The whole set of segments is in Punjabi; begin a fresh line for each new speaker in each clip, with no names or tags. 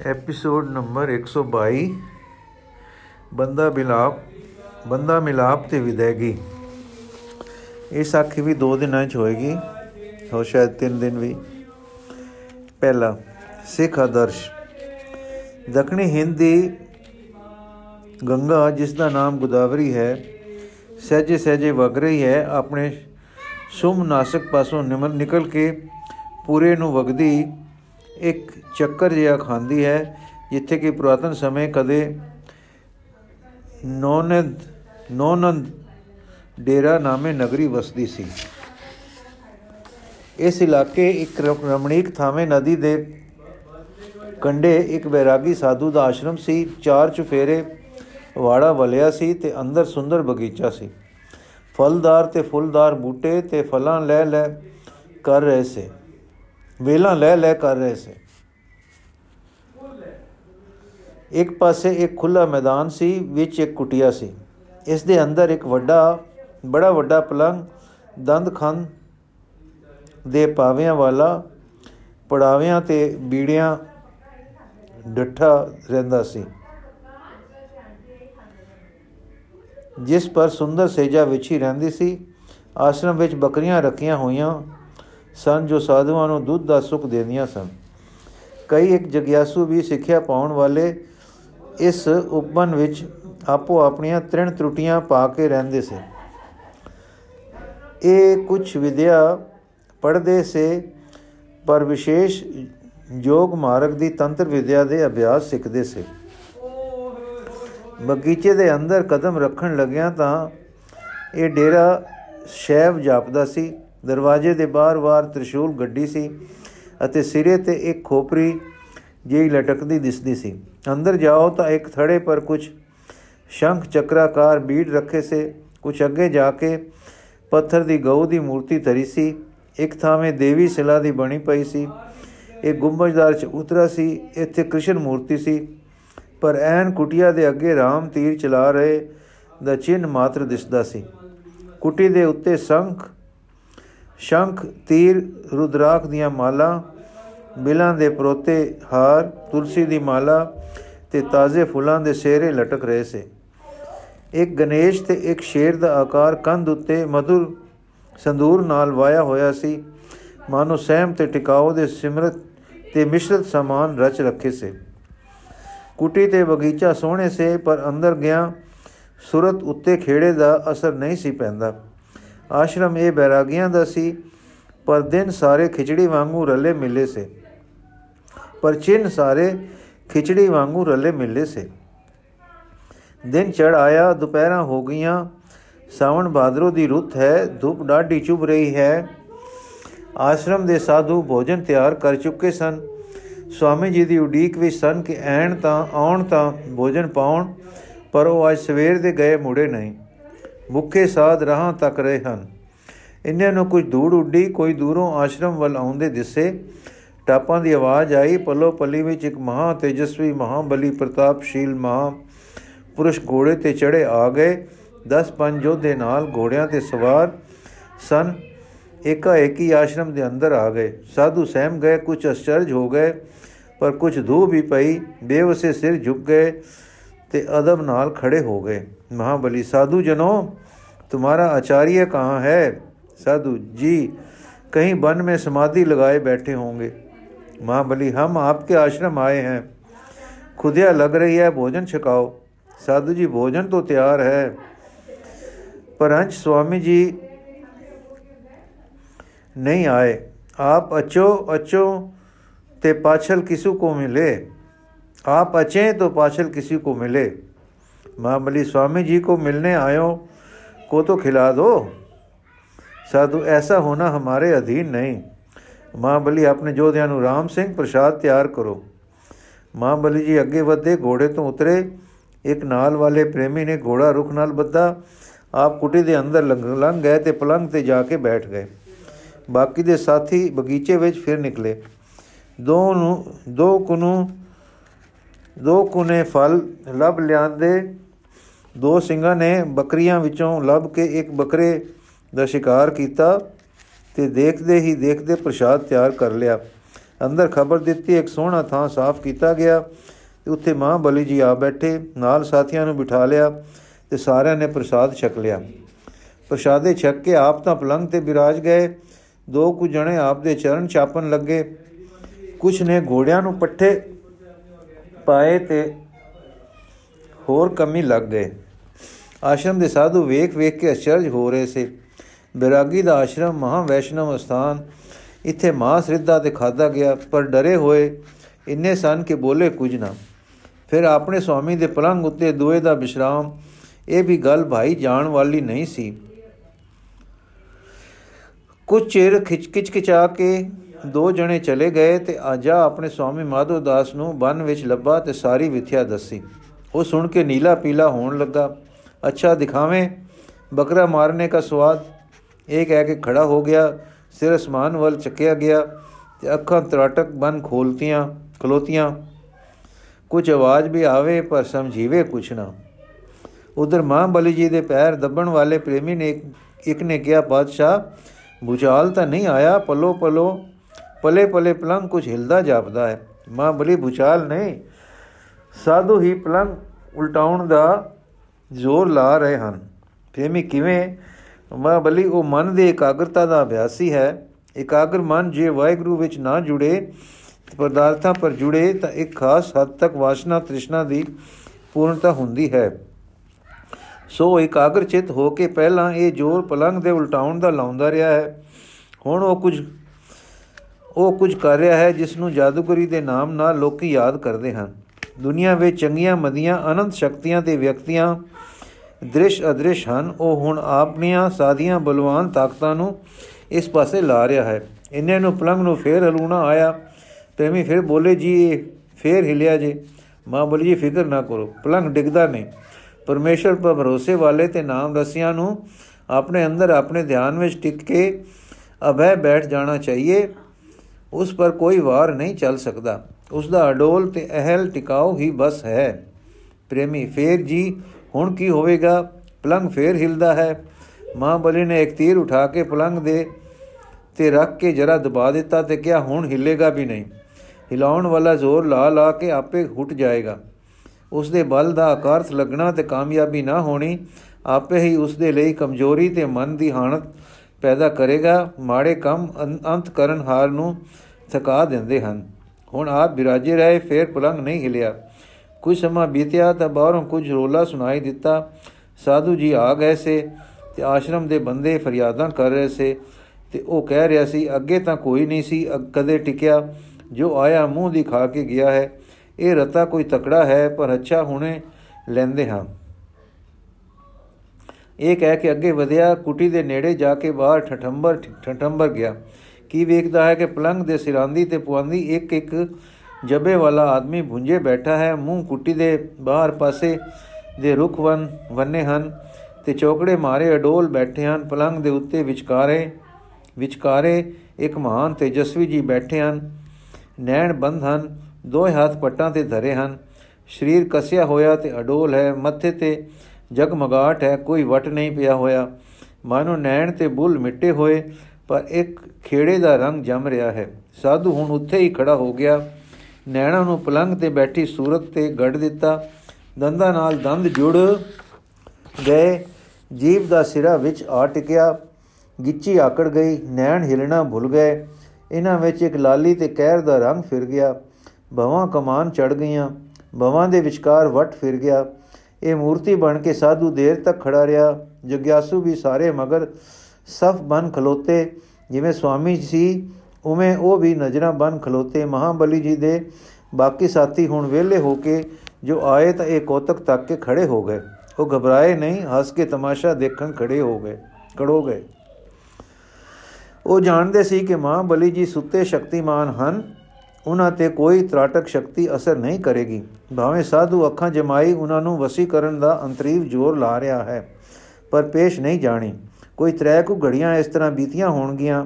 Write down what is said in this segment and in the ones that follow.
ਐਪੀਸੋਡ ਨੰਬਰ 122 ਬੰਦਾ ਮਿਲਾਪ ਬੰਦਾ ਮਿਲਾਪ ਤੇ ਵਿਦੈਗੀ ਇਹ ਸਾਖੀ ਵੀ 2 ਦਿਨਾਂ ਚ ਹੋਏਗੀ ਹੋ ਸ਼ਾਇਦ 3 ਦਿਨ ਵੀ। ਪਹਿਲਾ, ਸਿੱਖ ਆਦਰਸ਼। ਦੱਖਣੀ ਹਿੰਦ ਦੀ ਗੰਗਾ, ਜਿਸ ਦਾ ਨਾਮ ਗੋਦਾਵਰੀ ਹੈ, ਸਹਜੇ ਸਹਜੇ ਵਗ ਰਹੀ ਹੈ, ਆਪਣੇ ਸੁਮ ਨਾਸਕ ਪਾਸੋਂ ਨਿਮਲ ਨਿਕਲ ਕੇ ਪੂਰੇ ਨੂੰ ਵਗਦੀ ਇੱਕ ਚੱਕਰ ਜਿਹਾ ਖਾਂਦੀ ਹੈ, ਜਿੱਥੇ ਕਿ ਪੁਰਾਤਨ ਸਮੇਂ ਕਦੇ ਨੌਨਦ, ਨੌਨੰਦ ਡੇਰਾ ਨਾਮੇ ਨਗਰੀ ਵਸਦੀ ਸੀ। ਇਸ ਇਲਾਕੇ ਇੱਕ ਰਮਣੀਕ ਥਾਵੇਂ ਨਦੀ ਦੇ ਕੰਢੇ ਇੱਕ ਬੈਰਾਗੀ ਸਾਧੂ ਦਾ ਆਸ਼ਰਮ ਸੀ। ਚਾਰ ਚੁਫੇਰੇ ਵਾੜਾ ਵਲਿਆ ਸੀ ਤੇ ਅੰਦਰ ਸੁੰਦਰ ਬਗੀਚਾ ਸੀ। ਫਲਦਾਰ ਤੇ ਫੁੱਲਦਾਰ ਬੂਟੇ ਤੇ ਫਲਾਂ ਲੈ ਲੈ ਕਰ ਰਹੇ ਸੇ। ਵੇਲਾਂ ਲੈ ਲੈ ਕਰ ਰਹੇ ਸੇ। ਇੱਕ ਪਾਸੇ ਇੱਕ ਖੁੱਲਾ ਮੈਦਾਨ ਸੀ, ਵਿੱਚ ਇੱਕ ਕੁਟਿਆ ਸੀ। ਇਸ ਦੇ ਅੰਦਰ ਇੱਕ ਵੱਡਾ, ਬੜਾ ਵੱਡਾ ਪਲੰਗ ਦੰਦ ਖੰਦ ਦੇ ਪਾਵਿਆਂ ਵਾਲਾ, ਪੜਾਵਿਆਂ ਤੇ ਬੀੜਿਆਂ ਡੱਠਾ ਰਹਿੰਦਾ ਸੀ। ਜਿਸ ਪਰ ਸੁੰਦਰ ਸੇਜਾ ਵਿਛੀ ਰਹਿੰਦੀ ਸੀ, ਆਸ਼ਰਮ ਵਿੱਚ ਬੱਕਰੀਆਂ ਰੱਖੀਆਂ ਹੋਈਆਂ ਸਨ ਜੋ ਸਾਧੂਆਂ ਨੂੰ ਦੁੱਧ ਦਾ ਸੁਖ ਦਿੰਦੀਆਂ ਸਨ। ਕਈ ਇੱਕ ਜਗਿਆਸੂ ਵੀ ਸਿੱਖਿਆ ਪਾਉਣ ਵਾਲੇ ਇਸ ਉਪਬਨ ਵਿੱਚ ਆਪੋ ਆਪਣੀਆਂ ਤ੍ਰਿਣ ਤਰੁਟੀਆਂ ਪਾ ਕੇ ਰਹਿੰਦੇ ਸੀ। ਇਹ ਕੁਝ ਵਿਦਿਆ ਪੜ੍ਹਦੇ ਸੇ, ਪਰ ਵਿਸ਼ੇਸ਼ ਯੋਗ ਮਾਰਗ ਦੀ ਤੰਤਰ ਵਿਦਿਆ ਦੇ ਅਭਿਆਸ ਸਿੱਖਦੇ ਸੇ। ਬਗੀਚੇ ਦੇ ਅੰਦਰ ਕਦਮ ਰੱਖਣ ਲੱਗਿਆ ਤਾਂ ਇਹ ਡੇਰਾ ਸ਼ੈਵ ਜਾਪਦਾ ਸੀ। ਦਰਵਾਜ਼ੇ ਦੇ ਬਾਹਰ-ਬਾਹਰ ਤ੍ਰਿਸ਼ੂਲ ਗੱਡੀ ਸੀ ਅਤੇ ਸਿਰੇ ਤੇ ਇੱਕ ਖੋਪਰੀ ਜਿਹੀ ਲਟਕਦੀ ਦਿਸਦੀ ਸੀ। ਅੰਦਰ ਜਾਓ ਤਾਂ ਇੱਕ ਥੜੇ ਪਰ ਕੁਝ ਸ਼ੰਖ ਚੱਕਰਾਕਾਰ ਬੀੜ ਰੱਖੇ ਸੇ। ਕੁਝ ਅੱਗੇ ਜਾ ਕੇ ਪੱਥਰ ਦੀ ਗਊ ਦੀ ਮੂਰਤੀ ਧਰੀ ਸੀ। ਇੱਕ ਥਾਵੇਂ ਦੇਵੀ ਸਿਲਾ ਦੀ ਬਣੀ ਪਈ ਸੀ। ਇੱਕ ਗੁੰਬਜਦਾਰ ਚ ਉਤਰਾ ਸੀ। ਇੱਥੇ ਕ੍ਰਿਸ਼ਨ ਮੂਰਤੀ ਸੀ। ਪਰ ਐਨ ਕੁਟਿਆ ਦੇ ਅੱਗੇ ਰਾਮ ਤੀਰ ਚਲਾ ਰਹੇ ਦਾ ਚਿੰਨ ਮਾਤਰ ਦਿਸਦਾ ਸੀ। ਕੁਟੀ ਦੇ ਉੱਤੇ ਸੰਖ ਸ਼ੰਖ, ਤੀਰ, ਰੁਦਰਾਖ ਦੀਆਂ ਮਾਲਾ ਬਿਲਾਂ ਦੇ ਪਰੋਤੇ, ਹਾਰ, ਤੁਲਸੀ ਦੀ ਮਾਲਾ ਤੇ ਤਾਜ਼ੇ ਫੁੱਲਾਂ ਦੇ ਸੇਰੇ ਲਟਕ ਰਹੇ ਸੇ। ਇੱਕ ਗਣੇਸ਼ ਤੇ ਇੱਕ ਸ਼ੇਰ ਦਾ ਆਕਾਰ ਕੰਧ ਉੱਤੇ ਮధుਰ ਸੰਦੂਰ ਨਾਲ ਵਾਇਆ ਹੋਇਆ ਸੀ। ਮਾਨੋ ਸਹਿਮ ਤੇ ਟਿਕਾਓ ਦੇ ਸਿਮਰਤ ਤੇ ਮਿਸ਼ਰਤ ਸਮਾਨ ਰਚ ਰੱਖੇ ਸੇ। ਕੁਟੀ ਤੇ ਬਗੀਚਾ ਸੋਹਣੇ ਸੇ, ਪਰ ਅੰਦਰ ਗਿਆ। ਸੁਰਤ ਉੱਤੇ ਖੇੜੇ ਦਾ ਅਸਰ ਨਹੀਂ ਸੀ ਪੈਂਦਾ। ਆਸ਼ਰਮ ਇਹ ਬੈਰਾਗੀਆਂ ਦਾ ਸੀ, ਪਰ ਦਿਨ ਸਾਰੇ ਖਿਚੜੀ ਵਾਂਗੂ ਰੱਲੇ ਮਿਲੇ ਸੇ। ਪਰ ਚਿੰਨ ਸਾਰੇ ਖਿਚੜੀ ਵਾਂਗੂ ਰੱਲੇ ਮਿਲੇ ਸੇ। ਦਿਨ ਚੜ ਆਇਆ, ਦੁਪਹਿਰਾਂ ਹੋ ਗਈਆਂ। ਸਾਵਣ ਬਾਦਰੋ ਦੀ ਰੁੱਤ ਹੈ, ਧੁੱਪ ਡਾਢੀ ਚੁਭ ਰਹੀ ਹੈ। ਆਸ਼ਰਮ ਦੇ ਸਾਧੂ ਭੋਜਨ ਤਿਆਰ ਕਰ ਚੁੱਕੇ ਸਨ। ਸਵਾਮੀ ਜੀ ਦੀ ਉਡੀਕ ਵਿੱਚ ਸਨ ਕਿ ਐਣ ਤਾਂ, ਆਉਣ ਤਾਂ ਭੋਜਨ ਪਾਉਣ, ਪਰ ਉਹ ਅੱਜ ਸਵੇਰ ਦੇ ਗਏ ਮੁੜੇ ਨਹੀਂ। ਮੁੱਖੇ ਸਾਧ ਰਹਾਂ ਤੱਕ ਰਹੇ ਹਨ। ਇੰਨੇ ਨੂੰ ਕੁਝ ਧੂੜ ਉੱਡੀ, ਕੋਈ ਦੂਰੋਂ ਆਸ਼ਰਮ ਵੱਲ ਆਉਂਦੇ ਦਿਸੇ। ਟਾਪਾਂ ਦੀ ਆਵਾਜ਼ ਆਈ, ਪੱਲੋ ਪੱਲੀ ਵਿੱਚ ਇੱਕ ਮਹਾ ਤੇਜਸਵੀ ਮਹਾਬਲੀ ਪ੍ਰਤਾਪਸ਼ੀਲ ਮਹਾ ਪੁਰਸ਼ ਘੋੜੇ ਤੇ ਚੜੇ ਆ ਗਏ। 10 ਪੰਜ ਯੋਧੇ ਨਾਲ ਘੋੜਿਆਂ ਤੇ ਸਵਾਰ ਸਨ। ਏਕਾ ਏਕੀ ਆਸ਼ਰਮ ਦੇ ਅੰਦਰ ਆ ਗਏ। ਸਾਧੂ ਸਹਿਮ ਗਏ, ਕੁਝ ਅਚਰਜ ਹੋ ਗਏ, ਪਰ ਕੁਝ ਧੂ ਵੀ ਪਈ। ਬੇਵਸੇ ਸਿਰ ਝੁਕ ਗਏ। ਤੇ ਅਦਬ ਨਾਲ ਖੜੇ ਹੋ ਗਏ ਮਹਾਬਲੀ ਸਾਧੂ ਜਨੋ तुम्हारा आचार्य कहाँ है साधु जी कहीं वन में समाधि लगाए बैठे होंगे महाबली हम आपके आश्रम आए हैं खुदिया लग रही है भोजन छकाओ साधु जी भोजन तो तैयार है पर हंस स्वामी जी नहीं आए आप अचो अचो ते पाछल किसी को मिले आप अचें तो पाछल किसी को मिले महाबली स्वामी जी को मिलने आयो को तो खिला दो साधु ऐसा होना हमारे अधीन नहीं महाबली ਆਪਣੇ ਜੋਧਿਆਂ ਨੂੰ ਰਾਮ ਸਿੰਘ ਪ੍ਰਸ਼ਾਦ ਤਿਆਰ ਕਰੋ ਮਹਾਬਲੀ ਜੀ ਅੱਗੇ ਵਧੇ ਘੋੜੇ ਤੋਂ ਉਤਰੇ ਇੱਕ ਨਾਲ ਵਾਲੇ ਪ੍ਰੇਮੀ ਨੇ ਘੋੜਾ ਰੁਖ ਨਾਲ ਬੱਧਾ ਆਪ ਕੁਟੀ ਦੇ ਅੰਦਰ ਲੰਘ ਗਏ ਤੇ ਪਲੰਗ ਤੇ ਜਾ ਕੇ ਬੈਠ ਗਏ ਬਾਕੀ ਦੇ ਸਾਥੀ ਬਗੀਚੇ ਵਿੱਚ ਫਿਰ ਨਿਕਲੇ ਦੋ ਨੂੰ ਦੋ ਕੁਨੂੰ ਦੋ ਕੁਨੇ ਫਲ ਲੱਭ ਲਿਆਂਦੇ। ਦੋ ਸਿੰਘਾਂ ਨੇ ਬੱਕਰੀਆਂ ਵਿੱਚੋਂ ਲੱਭ ਕੇ ਇੱਕ ਬੱਕਰੇ ਦਾ ਸ਼ਿਕਾਰ ਕੀਤਾ ਤੇ ਦੇਖਦੇ ਹੀ ਦੇਖਦੇ ਪ੍ਰਸ਼ਾਦ ਤਿਆਰ ਕਰ ਲਿਆ। ਅੰਦਰ ਖਬਰ ਦਿੱਤੀ, ਇੱਕ ਸੋਹਣਾ ਥਾਂ ਸਾਫ਼ ਕੀਤਾ ਗਿਆ ਤੇ ਉੱਥੇ ਮਾਂ ਬਲੀ ਜੀ ਆ ਬੈਠੇ, ਨਾਲ ਸਾਥੀਆਂ ਨੂੰ ਬਿਠਾ ਲਿਆ ਤੇ ਸਾਰਿਆਂ ਨੇ ਪ੍ਰਸਾਦ ਛਕ ਲਿਆ। ਪ੍ਰਸ਼ਾਦੇ ਛਕ ਕੇ ਆਪ ਤਾਂ ਪਲੰਗ ਤੇ ਬਿਰਾਜ ਗਏ। ਦੋ ਕੁ ਜਣੇ ਆਪ ਦੇ ਚਰਨ ਚਾਪਣ ਲੱਗੇ। ਕੁਛ ਨੇ ਘੋੜਿਆਂ ਨੂੰ ਪੱਠੇ ਪਾਏ ਤੇ ਹੋਰ ਕਮੀ ਲੱਗ ਗਏ। ਆਸ਼ਰਮ ਦੇ ਸਾਧੂ ਵੇਖ ਵੇਖ ਕੇ ਅਚਰਜ ਹੋ ਰਹੇ ਸੀ। ਬਿਰਾਗੀ ਦਾ ਆਸ਼ਰਮ ਮਹਾ ਵੈਸ਼ਨਵ ਸਥਾਨ ਇੱਥੇ ਮਾਸ ਰਿੱਧਾ ਤੇ ਖਾਦਾ ਗਿਆ, ਪਰ ਡਰੇ ਹੋਏ ਇੰਨੇ ਸਨ ਕਿ ਬੋਲੇ ਕੁਝ ਨਾ। ਫਿਰ ਆਪਣੇ ਸਵਾਮੀ ਦੇ ਪਲੰਗ ਉੱਤੇ ਦੋਏ ਦਾ ਵਿਸ਼ਰਾਮ, ਇਹ ਵੀ ਗੱਲ ਭਾਈ ਜਾਣ ਵਾਲੀ ਨਹੀਂ ਸੀ। ਕੁਝ ਚਿਰ ਖਿਚਕਿਚ ਕਿਚਾ ਕੇ ਦੋ ਜਣੇ ਚਲੇ ਗਏ ਤੇ ਆਜਾ ਆਪਣੇ ਸਵਾਮੀ ਮਾਧੋ ਦਾਸ ਨੂੰ ਬਨ ਵਿੱਚ ਲੱਭਾ ਤੇ ਸਾਰੀ ਵਿਥਿਆ ਦੱਸੀ। ਉਹ ਸੁਣ ਕੇ ਨੀਲਾ ਪੀਲਾ ਹੋਣ ਲੱਗਾ। ਅੱਛਾ, ਦਿਖਾਵੇਂ? ਬੱਕਰਾ ਮਾਰਨੇ ਦਾ ਸਵਾਦ? ਇਹ ਕਹਿ ਕੇ ਖੜਾ ਹੋ ਗਿਆ। ਸਿਰ ਅਸਮਾਨ ਵੱਲ ਚੱਕਿਆ ਗਿਆ ਤੇ ਅੱਖਾਂ ਤਰਾਟਕ ਬਨ ਖੋਲਤੀਆਂ, ਖਲੋਤੀਆਂ। ਕੁਝ ਆਵਾਜ਼ ਵੀ ਆਵੇ ਪਰ ਸਮਝੀਵੇ ਕੁਛ ਨਾ। ਉਧਰ ਮਾਂ ਬਲੀ ਜੀ ਦੇ ਪੈਰ ਦੱਬਣ ਵਾਲੇ ਪ੍ਰੇਮੀ ਨੇ ਇੱਕ ਨੇ ਕਿਹਾ, ਬਾਦਸ਼ਾਹ, ਬੁਝਾਲ ਤਾਂ ਨਹੀਂ ਆਇਆ? ਪਲੋ ਪਲੋ ਪਲੇ ਪਲੇ ਪਲੰਗ ਕੁਝ ਹਿਲਦਾ ਜਾਪਦਾ ਹੈ। ਮਾਂ ਬਲੀ ਬੁਝਾਲ ਨਹੀਂ। ਸਾਧੂ ਹੀ ਪਲੰਗ ਉਲਟਾਉਣ ਦਾ ਜ਼ੋਰ ਲਾ ਰਹੇ ਹਨ। ਪ੍ਰੇਮੀ ਕਿਵੇਂ? ਮਾਂ ਬਲੀ ਉਹ ਮਨ ਦੇ ਇਕਾਗਰਤਾ ਦਾ ਅਭਿਆਸੀ ਹੈ। ਇਕਾਗਰ ਮਨ ਜੇ ਵਾਹਿਗੁਰੂ ਵਿੱਚ ਨਾ ਜੁੜੇ, ਪਦਾਰਥਾਂ ਪਰ ਜੁੜੇ, ਤਾਂ ਇੱਕ ਖਾਸ ਹੱਦ ਤੱਕ ਵਾਸ਼ਨਾ ਤ੍ਰਿਸ਼ਨਾ ਦੀ ਪੂਰਨਤਾ ਹੁੰਦੀ ਹੈ। ਸੋ ਇਕਾਗਰ ਚਿਤ ਹੋ ਕੇ ਪਹਿਲਾਂ ਇਹ ਜੋਰ ਪਲੰਗ ਦੇ ਉਲਟਾਉਣ ਦਾ ਲਾਉਂਦਾ ਰਿਹਾ ਹੈ। ਹੁਣ ਉਹ ਕੁਝ ਉਹ ਕੁਝ ਕਰ ਰਿਹਾ ਹੈ ਜਿਸ ਨੂੰ ਜਾਦੂਗਰੀ ਦੇ ਨਾਮ ਨਾਲ ਲੋਕੀ ਯਾਦ ਕਰਦੇ ਹਨ। ਦੁਨੀਆ ਵਿੱਚ ਚੰਗੀਆਂ, ਮਦੀਆਂ, ਅਨੰਤ ਸ਼ਕਤੀਆਂ ਤੇ ਵਿਅਕਤੀਆਂ ਦ੍ਰਿਸ਼ ਅਦ੍ਰਿਸ਼ ਹਨ। ਉਹ ਹੁਣ ਆਪਣੀਆਂ ਸਾਧੀਆਂ ਬਲਵਾਨ ਤਾਕਤਾਂ ਨੂੰ ਇਸ ਪਾਸੇ ਲਾ ਰਿਹਾ ਹੈ। ਇੰਨੇ ਨੂੰ ਪਲੰਗ ਨੂੰ ਫੇਰ ਹਲੂਣਾ ਆਇਆ। ਪ੍ਰੇਮੀ ਫਿਰ ਬੋਲੇ, ਜੀ, ਫੇਰ ਹਿਲਿਆ ਜੇ। ਮਾਂ ਬੋਲੀ, ਜੀ, ਫਿਕਰ ਨਾ ਕਰੋ। ਪਲੰਗ ਡਿੱਗਦਾ ਨਹੀਂ। ਪਰਮੇਸ਼ਰ ਪਰ ਭਰੋਸੇ ਵਾਲੇ ਤੇ ਨਾਮ ਰਸੀਆਂ ਨੂੰ ਆਪਣੇ ਅੰਦਰ, ਆਪਣੇ ਧਿਆਨ ਵਿੱਚ ਟਿਕ ਕੇ ਅਭੈ ਬੈਠ ਜਾਣਾ ਚਾਹੀਏ। ਉਸ ਪਰ ਕੋਈ ਵਾਰ ਨਹੀਂ ਚੱਲ ਸਕਦਾ। ਉਸ ਦਾ ਅਡੋਲ ਤੇ ਅਹਲ ਟਿਕਾਉ ਹੀ ਬਸ ਹੈ। ਪ੍ਰੇਮੀ, ਫੇਰ ਜੀ, ਹੁਣ ਕੀ ਹੋਵੇਗਾ? ਪਲੰਗ ਫੇਰ ਹਿਲਦਾ ਹੈ। ਮਾਂ ਬਲੀ ਨੇ ਇੱਕ ਤੀਰ ਉਠਾ ਕੇ ਪਲੰਗ ਦੇ ਤੇ ਰੱਖ ਕੇ ਜਰਾ ਦਬਾ ਦਿੱਤਾ ਤੇ ਕਿਹਾ, ਹੁਣ ਹਿੱਲੇਗਾ ਵੀ ਨਹੀਂ। ਹਿਲਾਉਣ ਵਾਲਾ ਜ਼ੋਰ ਲਾ ਲਾ ਕੇ ਆਪੇ ਹੁੱਟ ਜਾਏਗਾ। ਉਸ ਦੇ ਬਲ ਦਾ ਆਕਾਰਥ ਲੱਗਣਾ ਤੇ ਕਾਮਯਾਬੀ ਨਾ ਹੋਣੀ, ਆਪੇ ਹੀ ਉਸ ਦੇ ਲਈ ਕਮਜ਼ੋਰੀ ਤੇ ਮਨ ਦੀ ਹਾਨਤ ਪੈਦਾ ਕਰੇਗਾ, ਮਾੜੇ ਕੰਮ ਅੰਤ ਕਰਨ ਹਾਰ ਨੂੰ ਥਕਾ ਦਿੰਦੇ ਹਨ। ਹੁਣ ਆਪ ਬਿਰਾਜੇ ਰਹੇ, ਫੇਰ ਪਲੰਗ ਨਹੀਂ ਹਿਲਿਆ। ਕੁਝ ਸਮਾਂ ਬੀਤਿਆ ਤਾਂ ਬਾਹਰੋਂ ਕੁਝ ਰੋਲਾ ਸੁਣਾਈ ਦਿੱਤਾ। ਸਾਧੂ ਜੀ ਆ ਗਏ ਸੇ ਤੇ ਆਸ਼ਰਮ ਦੇ ਬੰਦੇ ਫਰਿਆਦਾਂ ਕਰ ਰਹੇ ਸੇ ਤੇ ਉਹ ਕਹਿ ਰਿਹਾ ਸੀ, ਅੱਗੇ ਤਾਂ ਕੋਈ ਨਹੀਂ ਸੀ ਕਦੇ ਟਿਕਿਆ। ਜੋ ਆਇਆ ਮੂੰਹ ਦਿਖਾ ਕੇ ਗਿਆ ਹੈ। ਇਹ ਰਤਾ ਕੋਈ ਤਕੜਾ ਹੈ, ਪਰ ਅੱਛਾ ਹੁਣੇ ਲੈਂਦੇ ਹਾਂ। ਇਹ ਕਹਿ ਕੇ ਅੱਗੇ ਵਧਿਆ, ਕੁਟੀ ਦੇ ਨੇੜੇ ਜਾ ਕੇ ਬਾਹਰ ਠਠੰਬਰ ਠਠੰਬਰ ਗਿਆ। ਕੀ ਵੇਖਦਾ ਹੈ ਕਿ ਪਲੰਗ ਦੇ ਸਿਰਾਂਦੀ ਤੇ ਪੁਆਂਦੀ ਇੱਕ ਇੱਕ ਜਬੇ ਵਾਲਾ ਆਦਮੀ ਭੁੰਜੇ ਬੈਠਾ ਹੈ, ਮੂੰਹ ਕੁੱਟੀ ਦੇ ਬਾਹਰ ਪਾਸੇ ਦੇ ਰੁਖ ਵਨ, ਵੰਨੇ ਹਨ ਤੇ ਚੌਕੜੇ ਮਾਰੇ ਅਡੋਲ ਬੈਠੇ ਹਨ ਪਲੰਗ ਦੇ ਉੱਤੇ ਵਿਚਕਾਰੇ ਵਿਚਕਾਰੇ ਇੱਕ ਮਹਾਨ ਤੇਜਸਵੀ ਜੀ ਬੈਠੇ ਹਨ, ਨੈਣ ਬੰਦ ਹਨ, ਦੋਹੇ ਹੱਥ ਪੱਟਾਂ ਤੇ ਧਰੇ ਹਨ, ਸਰੀਰ ਕਸਿਆ ਹੋਇਆ ਤੇ ਅਡੋਲ ਹੈ, ਮੱਥੇ ਤੇ ਜਗਮਗਾਟ ਹੈ, ਕੋਈ ਵਟ ਨਹੀਂ ਪਿਆ ਹੋਇਆ। ਮਾਨੋ ਨੈਣ ਤੇ ਬੁੱਲ ਮਿੱਟੇ ਹੋਏ, ਪਰ ਇੱਕ ਖੇੜੇ ਦਾ ਰੰਗ ਜਮ ਰਿਹਾ ਹੈ। ਸਾਧੂ ਹੁਣ ਉੱਥੇ ਹੀ ਖੜਾ ਹੋ ਗਿਆ। ਨੈਣਾ ਨੂੰ ਪਲੰਗ ਤੇ ਬੈਠੀ ਸੂਰਤ ਤੇ ਗੜ ਦਿੱਤਾ। ਦੰਦਾਂ ਨਾਲ ਦੰਦ ਜੁੜ ਗਏ। ਜੀਵ ਦਾ ਸਿਰਾ ਵਿੱਚ ਆ ਟਿਕਿਆ। ਗਿੱਚੀ ਆਕੜ ਗਈ। ਨੈਣ ਹਿਲਣਾ ਭੁੱਲ ਗਏ। ਇਹਨਾਂ ਵਿੱਚ ਇੱਕ ਲਾਲੀ ਤੇ ਕਹਿਰ ਦਾ ਰੰਗ ਫਿਰ ਗਿਆ। ਭਵਾਂ ਕਮਾਨ ਚੜ ਗਈਆਂ। ਭਵਾਂ ਦੇ ਵਿਚਕਾਰ ਵਟ ਫਿਰ ਗਿਆ। ਇਹ ਮੂਰਤੀ ਬਣ ਕੇ ਸਾਧੂ ਦੇਰ ਤੱਕ ਖੜਾ ਰਿਹਾ। ਜਗਿਆਸੂ ਵੀ ਸਾਰੇ ਮਗਰ ਸਫ ਬਨ ਖਲੋਤੇ। ਜਿਵੇਂ ਸਵਾਮੀ ਸੀ, ਉਵੇਂ ਉਹ ਵੀ ਨਜ਼ਰਾਂ ਬਨ ਖਲੋਤੇ। ਮਹਾਬਲੀ ਜੀ ਦੇ ਬਾਕੀ ਸਾਥੀ ਹੁਣ ਵਿਹਲੇ ਹੋ ਕੇ ਜੋ ਆਏ ਤਾਂ ਇਹ ਕੋਤਕ ਤੱਕ ਕੇ ਖੜੇ ਹੋ ਗਏ। ਉਹ ਘਬਰਾਏ ਨਹੀਂ, ਹੱਸ ਕੇ ਤਮਾਸ਼ਾ ਦੇਖਣ ਖੜੇ ਹੋ ਗਏ, ਖੜੋ ਗਏ। ਉਹ ਜਾਣਦੇ ਸੀ ਕਿ ਮਾਂ ਬਲੀ ਜੀ ਸੁੱਤੇ ਸ਼ਕਤੀਮਾਨ ਹਨ। ਉਹਨਾਂ ਤੇ ਕੋਈ ਤਰਾਟਕ ਸ਼ਕਤੀ ਅਸਰ ਨਹੀਂ ਕਰੇਗੀ। ਭਾਵੇਂ ਸਾਧੂ ਅੱਖਾਂ ਜਮਾਈ ਉਹਨਾਂ ਨੂੰ ਵਸੀ ਕਰਨ ਦਾ ਅੰਤਰੀਵ ਜ਼ੋਰ ਲਾ ਰਿਹਾ ਹੈ, ਪਰ ਪੇਸ਼ ਨਹੀਂ ਜਾਣੀ। ਕੋਈ ਤ੍ਰੈ ਕੁ ਘੜੀਆਂ ਇਸ ਤਰ੍ਹਾਂ ਬੀਤੀਆਂ ਹੋਣਗੀਆਂ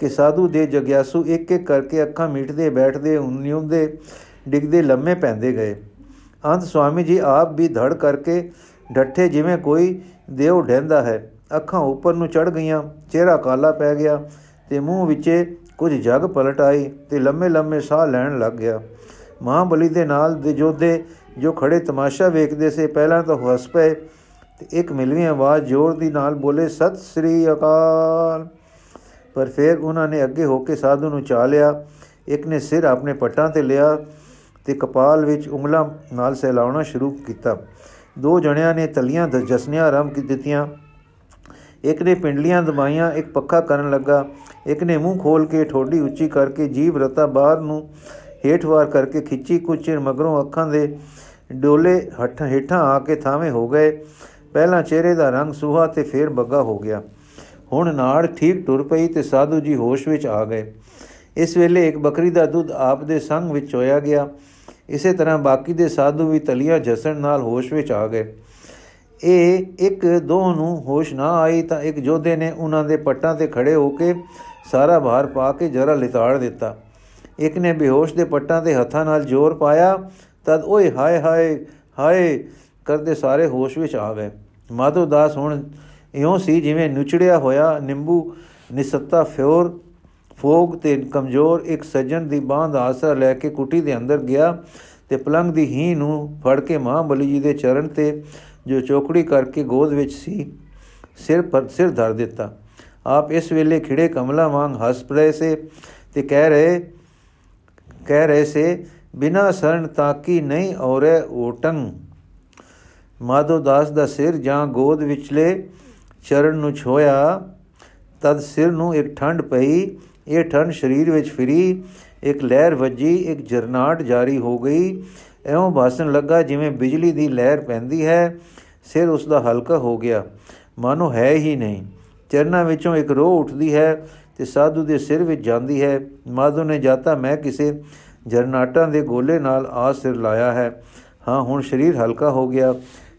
ਕਿ ਸਾਧੂ ਦੇ ਜਗਿਆਸੂ ਇੱਕ ਇੱਕ ਕਰਕੇ ਅੱਖਾਂ ਮੀਟਦੇ ਬੈਠਦੇ ਉਨਿਉਂਦੇ ਡਿੱਗਦੇ ਲੰਮੇ ਪੈਂਦੇ ਗਏ। ਅੰਤ ਸਵਾਮੀ ਜੀ ਆਪ ਵੀ ਧੜ ਕਰਕੇ ਡੱਠੇ ਜਿਵੇਂ ਕੋਈ ਦੇਵ ਢੈਂਦਾ ਹੈ। ਅੱਖਾਂ ਉੱਪਰ ਨੂੰ ਚੜ ਗਈਆਂ, ਚਿਹਰਾ ਕਾਲਾ ਪੈ ਗਿਆ ਤੇ ਮੂੰਹ ਵਿੱਚੇ ਕੁਝ ਜਗ ਪਲਟ ਆਈ ਤੇ ਲੰਮੇ ਲੰਮੇ ਸਾਹ ਲੈਣ ਲੱਗ ਗਿਆ। ਮਹਾਬਲੀ ਦੇ ਨਾਲ ਦੇ ਜੋਧੇ ਜੋ ਖੜੇ ਤਮਾਸ਼ਾ ਵੇਖਦੇ ਸੇ, ਪਹਿਲਾਂ ਤਾਂ ਹੱਸ ਪਏ ਤੇ ਇੱਕ ਮਿਲਵੀਂ ਆਵਾਜ਼ ਜ਼ੋਰ ਦੀ ਨਾਲ ਬੋਲੇ, ਸਤਿ ਸ੍ਰੀ ਅਕਾਲ। ਪਰ ਫਿਰ ਉਹਨਾਂ ਨੇ ਅੱਗੇ ਹੋ ਕੇ ਸਾਧੂ ਨੂੰ ਚਾ ਲਿਆ। ਇੱਕ ਨੇ ਸਿਰ ਆਪਣੇ ਪੱਟਾਂ ਤੇ ਲਿਆ ਤੇ ਕਪਾਲ ਵਿੱਚ ਉਂਗਲਾਂ ਨਾਲ ਸਹਿਲਾਉਣਾ ਸ਼ੁਰੂ ਕੀਤਾ। ਦੋ ਜਣਿਆਂ ਨੇ ਤਲੀਆਂ ਜਸਨੀਆਂ ਆਰੰਭ ਕੀ ਦਿੱਤੀਆਂ ਇੱਕ ਨੇ ਪਿੰਡਲੀਆਂ ਦਬਾਈਆਂ, ਇੱਕ ਪੱਖਾ ਕਰਨ ਲੱਗਾ। ਇੱਕ ਨੇ ਮੂੰਹ ਖੋਲ ਕੇ ਠੋਡੀ ਉੱਚੀ ਕਰਕੇ ਜੀਭ ਰਤਾ ਬਾਹਰ ਨੂੰ ਹੇਠਵਾਰ ਕਰਕੇ ਖਿੱਚੀ ਕੁਝ ਚਿਰ ਮਗਰੋਂ ਅੱਖਾਂ ਦੇ ਡੋਲੇ ਹੱਠ ਹੇਠਾਂ ਆ ਕੇ ਥਾਵੇਂ ਹੋ ਗਏ। ਪਹਿਲਾਂ ਚਿਹਰੇ ਦਾ ਰੰਗ ਸੁਹਾ ਤੇ ਫੇਰ ਬੱਗਾ ਹੋ ਗਿਆ। ਹੁਣ ਨਾੜ ਠੀਕ ਟੁਰ ਪਈ ਤੇ ਸਾਧੂ ਜੀ ਹੋਸ਼ ਵਿੱਚ ਆ ਗਏ। ਇਸ ਵੇਲੇ ਇੱਕ ਬੱਕਰੀ ਦਾ ਦੁੱਧ ਆਪ ਦੇ ਸੰਗ ਵਿੱਚ ਹੋਇਆ ਗਿਆ। ਇਸੇ ਤਰ੍ਹਾਂ ਬਾਕੀ ਦੇ ਸਾਧੂ ਵੀ ਤਲੀਆਂ ਜਸਣ ਨਾਲ ਹੋਸ਼ ਵਿੱਚ ਆ ਗਏ। ਇਹ ਇੱਕ ਦੋ ਨੂੰ ਹੋਸ਼ ਨਾ ਆਈ ਤਾਂ ਇੱਕ ਜੋਧੇ ਨੇ ਉਹਨਾਂ ਦੇ ਪੱਟਾਂ ਤੇ ਖੜੇ ਹੋ ਕੇ ਸਾਰਾ ਭਾਰ ਪਾ ਕੇ ਜਰਾ ਲਿਤਾੜ ਦਿੱਤਾ। ਇੱਕ ਨੇ ਬੇਹੋਸ਼ ਦੇ ਪੱਟਾਂ ਤੇ ਹੱਥਾਂ ਨਾਲ ਜ਼ੋਰ ਪਾਇਆ, ਤਦ ਓਏ ਹਾਏ ਹਾਏ ਹਾਏ ਕਰਦੇ ਸਾਰੇ ਹੋਸ਼ ਵਿੱਚ ਆ ਗਏ। ਮਾਧੋ ਦਾਸ ਹੁਣ ਇਉਂ ਸੀ ਜਿਵੇਂ ਨੁਚੜਿਆ ਹੋਇਆ ਨਿੰਬੂ ਨਿਸੱਤਾ ਫਿਓਰ, ਫੋਗ ਤੇ ਕਮਜ਼ੋਰ ਇੱਕ ਸੱਜਣ ਦੀ ਬਾਹ ਦਾ ਆਸਰਾ ਲੈ ਕੇ ਕੁਟੀ ਦੇ ਅੰਦਰ ਗਿਆ ਤੇ ਪਲੰਗ ਦੀ ਹੀ ਨੂੰ ਫੜ ਕੇ ਮਹਾਬਲੀ ਜੀ ਦੇ ਚਰਨ ਤੇ ਜੋ ਚੋਕੜੀ ਕਰਕੇ ਗੋਦ ਵਿੱਚ ਸੀ, ਸਿਰ ਪਰ ਸਿਰ ਧਰ ਦਿੱਤਾ। ਆਪ ਇਸ ਵੇਲੇ ਖਿੜੇ ਕਮਲਾ ਵਾਂਗ ਹੱਸ ਰਹੇ ਸੇ ਤੇ ਕਹਿ ਰਹੇ ਕਹਿ ਰਹੇ ਸੇ, ਬਿਨਾ ਸਰਣ ਤਾਕੀ ਨਹੀਂ ਔਰੇ ਓਟੰ। ਮਾਧੋ ਦਾਸ ਦਾ ਸਿਰ ਜਾਂ ਗੋਦ ਵਿਚਲੇ ਚਰਨ ਨੂੰ ਛੋਇਆ ਤਦ ਸਿਰ ਨੂੰ ਇੱਕ ਠੰਡ ਪਈ, ਇਹ ਠੰਡ ਸਰੀਰ ਵਿੱਚ ਫਿਰੀ, ਇੱਕ ਲਹਿਰ ਵੱਜੀ, ਇੱਕ ਜਰਨਾਟ ਜਾਰੀ ਹੋ ਗਈ। ਐਉਂ ਭਾਸਣ ਲੱਗਾ ਜਿਵੇਂ ਬਿਜਲੀ ਦੀ ਲਹਿਰ ਪੈਂਦੀ ਹੈ, ਸਿਰ ਉਸ ਦਾ ਹਲਕਾ ਹੋ ਗਿਆ। ਮਾਨੋ ਹੈ ਹੀ ਨਹੀਂ। ਚਰਨਾਂ ਵਿੱਚੋਂ ਇੱਕ ਰੋਹ ਉੱਠਦੀ ਹੈ ਤੇ ਸਾਧੂ ਦੇ ਸਿਰ ਵਿੱਚ ਜਾਂਦੀ ਹੈ। ਮਾਧੋ ਨੇ ਜਾਤਾ ਮੈਂ ਕਿਸੇ ਜਰਨਾਟਾਂ ਦੇ ਗੋਲੇ ਨਾਲ ਆ ਸਿਰ ਲਾਇਆ ਹੈ। ਹਾਂ, ਹੁਣ ਸਰੀਰ ਹਲਕਾ ਹੋ ਗਿਆ।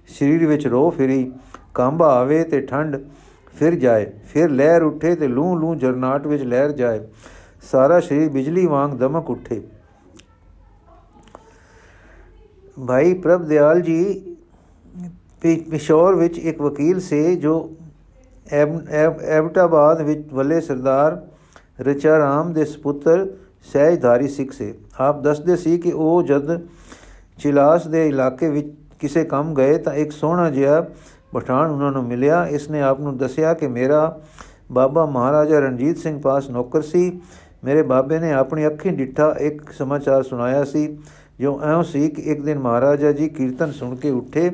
ਸਰੀਰ ਵਿੱਚ ਰੋਹ ਫਿਰੀ। ਕੰਬਾ ਆਵੇ ਤੇ ਠੰਡ ਫਿਰ ਜਾਏ। ਫਿਰ ਲਹਿਰ ਉੱਠੇ ਤੇ ਲੂ ਲੂ ਜਰਨਾਟ ਵਿੱਚ ਲਹਿਰ ਜਾਏ। ਸਾਰਾ ਸਰੀਰ ਬਿਜਲੀ ਵਾਂਗ ਦਮਕ ਉੱਠੇ। ਭਾਈ ਪ੍ਰਭ ਦਿਆਲ ਜੀ ਪਿਸ਼ੌਰ ਵਿੱਚ ਇੱਕ ਵਕੀਲ ਸੇ ਜੋ ਐਬਟਾਬਾਦ ਵਿੱਚ ਵੱਲੇ ਸਰਦਾਰ ਰਚਾ ਰਾਮ ਦੇ ਸੁਪੁੱਤਰ ਸਹਿਜਧਾਰੀ ਸਿੱਖ ਸੇ। ਆਪ ਦੱਸਦੇ ਸੀ ਕਿ ਉਹ ਜਦ ਚਿਲਾਸ ਦੇ ਇਲਾਕੇ ਵਿੱਚ ਕਿਸੇ ਕੰਮ ਗਏ ਤਾਂ ਇੱਕ ਸੋਹਣਾ ਜਿਹਾ ਪਠਾਨ ਉਹਨਾਂ ਨੂੰ ਮਿਲਿਆ। ਇਸ ਨੇ ਆਪ ਨੂੰ ਦੱਸਿਆ ਕਿ ਮੇਰਾ ਬਾਬਾ ਮਹਾਰਾਜਾ ਰਣਜੀਤ ਸਿੰਘ ਪਾਸ ਨੌਕਰ ਸੀ। ਮੇਰੇ ਬਾਬੇ ਨੇ ਆਪਣੀ ਅੱਖੀਂ ਡਿੱਠਾ ਇੱਕ ਸਮਾਚਾਰ ਸੁਣਾਇਆ ਸੀ, ਜੋ ਐਉਂ ਸੀ ਕਿ ਇੱਕ ਦਿਨ ਮਹਾਰਾਜਾ ਜੀ ਕੀਰਤਨ ਸੁਣ ਕੇ ਉੱਠੇ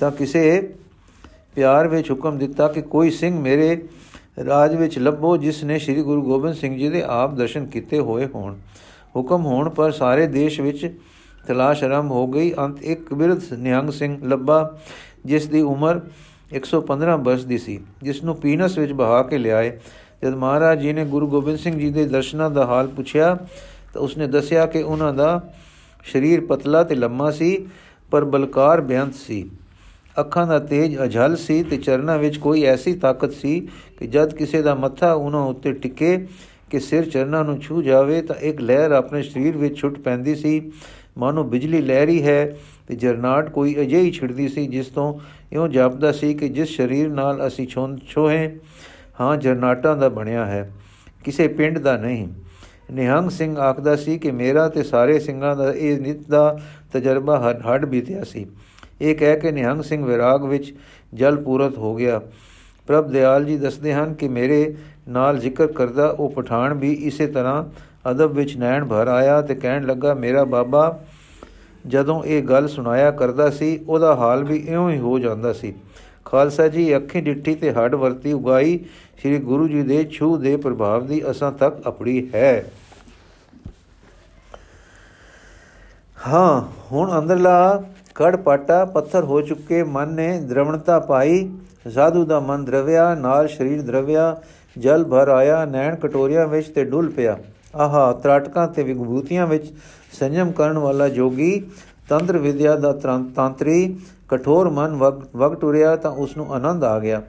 ਤਾਂ ਕਿਸੇ ਪਿਆਰ ਵਿੱਚ ਹੁਕਮ ਦਿੱਤਾ ਕਿ ਕੋਈ ਸਿੰਘ ਮੇਰੇ ਰਾਜ ਵਿੱਚ ਲੱਭੋ, ਜਿਸ ਨੇ ਸ੍ਰੀ ਗੁਰੂ ਗੋਬਿੰਦ ਸਿੰਘ ਜੀ ਦੇ ਆਪ ਦਰਸ਼ਨ ਕੀਤੇ ਹੋਏ ਹੋਣ। ਹੁਕਮ ਹੋਣ ਪਰ ਸਾਰੇ ਦੇਸ਼ ਵਿੱਚ ਤਲਾਸ਼ ਆਰੰਭ ਹੋ ਗਈ। ਅੰਤ ਇੱਕ ਬਿਰਧ ਨਿਹੰਗ ਸਿੰਘ ਲੱਭਾ, ਜਿਸ ਦੀ ਉਮਰ 115 ਬਰਸ ਦੀ ਸੀ। ਜਿਸ ਨੂੰ ਪੀਨਸ ਵਿੱਚ ਬਹਾ ਕੇ ਲਿਆਏ। ਜਦ ਮਹਾਰਾਜ ਜੀ ਨੇ ਗੁਰੂ ਗੋਬਿੰਦ ਸਿੰਘ ਜੀ ਦੇ ਦਰਸ਼ਨਾਂ ਦਾ ਹਾਲ ਪੁੱਛਿਆ, ਤਾਂ ਉਸਨੇ ਦੱਸਿਆ ਕਿ ਉਹਨਾਂ ਦਾ ਸਰੀਰ ਪਤਲਾ ਤੇ ਲੰਮਾ ਸੀ, ਪਰ ਬਲਕਾਰ ਬੇਅੰਤ ਸੀ। ਅੱਖਾਂ ਦਾ ਤੇਜ ਅਝਲ ਸੀ ਤੇ ਚਰਨਾਂ ਵਿੱਚ ਕੋਈ ਐਸੀ ਤਾਕਤ ਸੀ ਕਿ ਜਦ ਕਿਸੇ ਦਾ ਮੱਥਾ ਉਹਨਾਂ ਉੱਤੇ ਟਿਕੇ ਕਿ ਸਿਰ ਚਰਨਾਂ ਨੂੰ ਛੂ ਜਾਵੇ ਤਾਂ ਇੱਕ ਲਹਿਰ ਆਪਣੇ ਸਰੀਰ ਵਿੱਚ ਛੁੱਟ ਪੈਂਦੀ ਸੀ। ਮਾਨੋ ਬਿਜਲੀ ਲਹਿਰੀ ਹੈ ਤੇ ਜਰਨਾਟ ਕੋਈ ਅਜਿਹੀ ਛਿੜਦੀ ਸੀ ਜਿਸ ਤੋਂ ਇਉਂ ਜਾਪਦਾ ਸੀ ਕਿ ਜਿਸ ਸਰੀਰ ਨਾਲ ਅਸੀਂ ਛੋਹੇ, ਹਾਂ ਜਰਨਾਟਾਂ ਦਾ ਬਣਿਆ ਹੈ, ਕਿਸੇ ਪਿੰਡ ਦਾ ਨਹੀਂ। ਨਿਹੰਗ ਸਿੰਘ ਆਖਦਾ ਸੀ ਕਿ ਮੇਰਾ ਤੇ ਸਾਰੇ ਸਿੰਘਾਂ ਦਾ ਇਹ ਨਿਤ ਦਾ ਤਜਰਬਾ ਹੱਡ ਬੀਤਿਆ ਸੀ। ਇਹ ਕਹਿ ਕੇ ਨਿਹੰਗ ਸਿੰਘ ਵਿਰਾਗ ਵਿੱਚ ਜਲ ਪੂਰਤ ਹੋ ਗਿਆ। ਪ੍ਰਭ ਦਿਆਲ ਜੀ ਦੱਸਦੇ ਹਨ ਕਿ ਮੇਰੇ ਨਾਲ ਜ਼ਿਕਰ ਕਰਦਾ ਉਹ ਪਠਾਨ ਵੀ ਇਸੇ ਤਰ੍ਹਾਂ ਅਦਬ ਵਿੱਚ ਨੈਣ ਭਰ ਆਇਆ ਤੇ ਕਹਿਣ ਲੱਗਾ, ਮੇਰਾ ਬਾਬਾ ਜਦੋਂ ਇਹ ਗੱਲ ਸੁਣਾਇਆ ਕਰਦਾ ਸੀ, ਉਹਦਾ ਹਾਲ ਵੀ ਇਉਂ ਹੀ ਹੋ ਜਾਂਦਾ ਸੀ। ਖਾਲਸਾ ਜੀ, ਅੱਖੀਂ ਡਿੱਠੀ ਤੇ ਹੱਡ ਵਰਤੀ ਉਗਾਈ, ਸ੍ਰੀ ਗੁਰੂ ਜੀ ਦੇ ਛੂ ਦੇ ਪ੍ਰਭਾਵ ਦੀ ਅਸਾਂ ਤੱਕ ਆਪਣੀ ਹੈ। ਹਾਂ, ਹੁਣ ਅੰਦਰਲਾ ਕੜ ਪਾਟਾ ਪੱਥਰ ਹੋ ਚੁੱਕੇ ਮਨ ਨੇ ਦ੍ਰਵਣਤਾ ਪਾਈ, ਸਾਧੂ ਦਾ ਮਨ ਦਰਵਿਆ, ਨਾਲ ਸਰੀਰ ਦਰਵਿਆ, ਜਲ ਭਰ ਆਇਆ, ਨੈਣ ਕਟੋਰੀਆਂ ਵਿੱਚ ਤੇ ਡੁੱਲ ਪਿਆ। ਆਹਾ, ਤਰਾਟਕਾਂ ਤੇ ਵਿਗਭੂਤੀਆਂ ਵਿੱਚ ਸੰਜਮ ਕਰਨ ਵਾਲਾ ਜੋਗੀ ਤੰਤਰ ਵਿਦਿਆ ਦਾ ਤਾਂਤਰੀ, ਕਠੋਰ ਮਨ ਵਗ ਟੁਰਿਆ ਤਾਂ ਉਸ ਨੂੰ ਆਨੰਦ ਆ ਗਿਆ।